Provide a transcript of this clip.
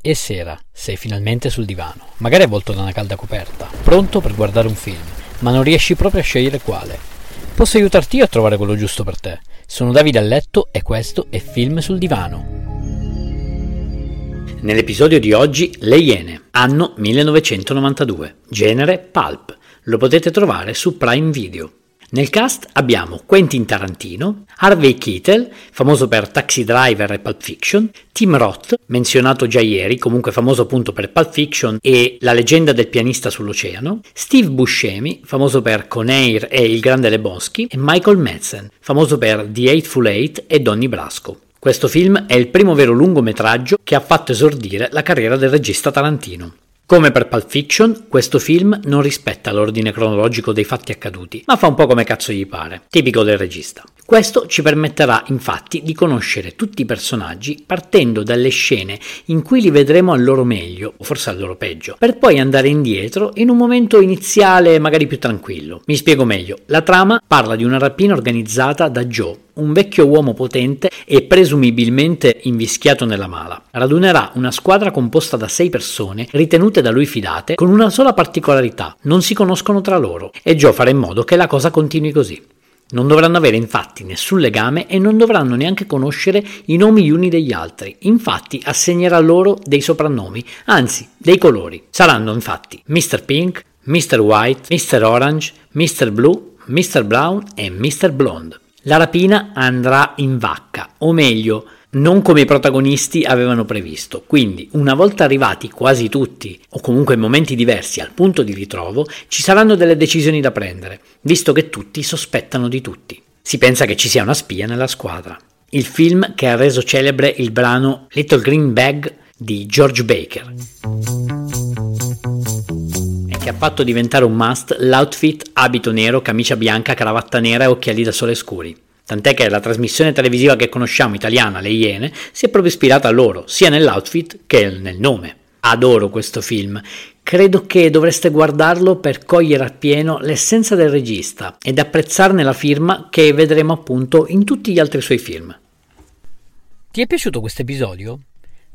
E sera, sei finalmente sul divano, magari avvolto da una calda coperta, pronto per guardare un film, ma non riesci proprio a scegliere quale. Posso aiutarti io a trovare quello giusto per te. Sono Davide a letto e questo è Film sul divano. Nell'episodio di oggi Le Iene, anno 1992, genere pulp. Lo potete trovare su Prime Video. Nel cast abbiamo Quentin Tarantino, Harvey Keitel, famoso per Taxi Driver e Pulp Fiction, Tim Roth, menzionato già ieri, comunque famoso appunto per Pulp Fiction e La leggenda del pianista sull'oceano, Steve Buscemi, famoso per Conair e Il grande Lebowski, e Michael Madsen, famoso per The Eightful Eight e Donnie Brasco. Questo film è il primo vero lungometraggio che ha fatto esordire la carriera del regista Tarantino. Come per Pulp Fiction, questo film non rispetta l'ordine cronologico dei fatti accaduti, ma fa un po' come cazzo gli pare, tipico del regista. Questo ci permetterà infatti di conoscere tutti i personaggi partendo dalle scene in cui li vedremo al loro meglio, o forse al loro peggio, per poi andare indietro in un momento iniziale magari più tranquillo. Mi spiego meglio, la trama parla di una rapina organizzata da Joe, un vecchio uomo potente e presumibilmente invischiato nella mala. Radunerà una squadra composta da sei persone ritenute da lui fidate con una sola particolarità, non si conoscono tra loro e Joe farà in modo che la cosa continui così. Non dovranno avere infatti nessun legame e non dovranno neanche conoscere i nomi gli uni degli altri. Infatti assegnerà loro dei soprannomi, anzi dei colori. Saranno infatti Mr. Pink, Mr. White, Mr. Orange, Mr. Blue, Mr. Brown e Mr. Blonde. La rapina andrà in vacca, o meglio, non come i protagonisti avevano previsto. Quindi, una volta arrivati quasi tutti, o comunque in momenti diversi, al punto di ritrovo, ci saranno delle decisioni da prendere, visto che tutti sospettano di tutti. Si pensa che ci sia una spia nella squadra. Il film che ha reso celebre il brano Little Green Bag di George Baker e che ha fatto diventare un must l'outfit abito nero, camicia bianca, cravatta nera e occhiali da sole scuri. Tant'è che la trasmissione televisiva che conosciamo italiana, Le Iene, si è proprio ispirata a loro, sia nell'outfit che nel nome. Adoro questo film. Credo che dovreste guardarlo per cogliere appieno l'essenza del regista ed apprezzarne la firma che vedremo appunto in tutti gli altri suoi film. Ti è piaciuto questo episodio?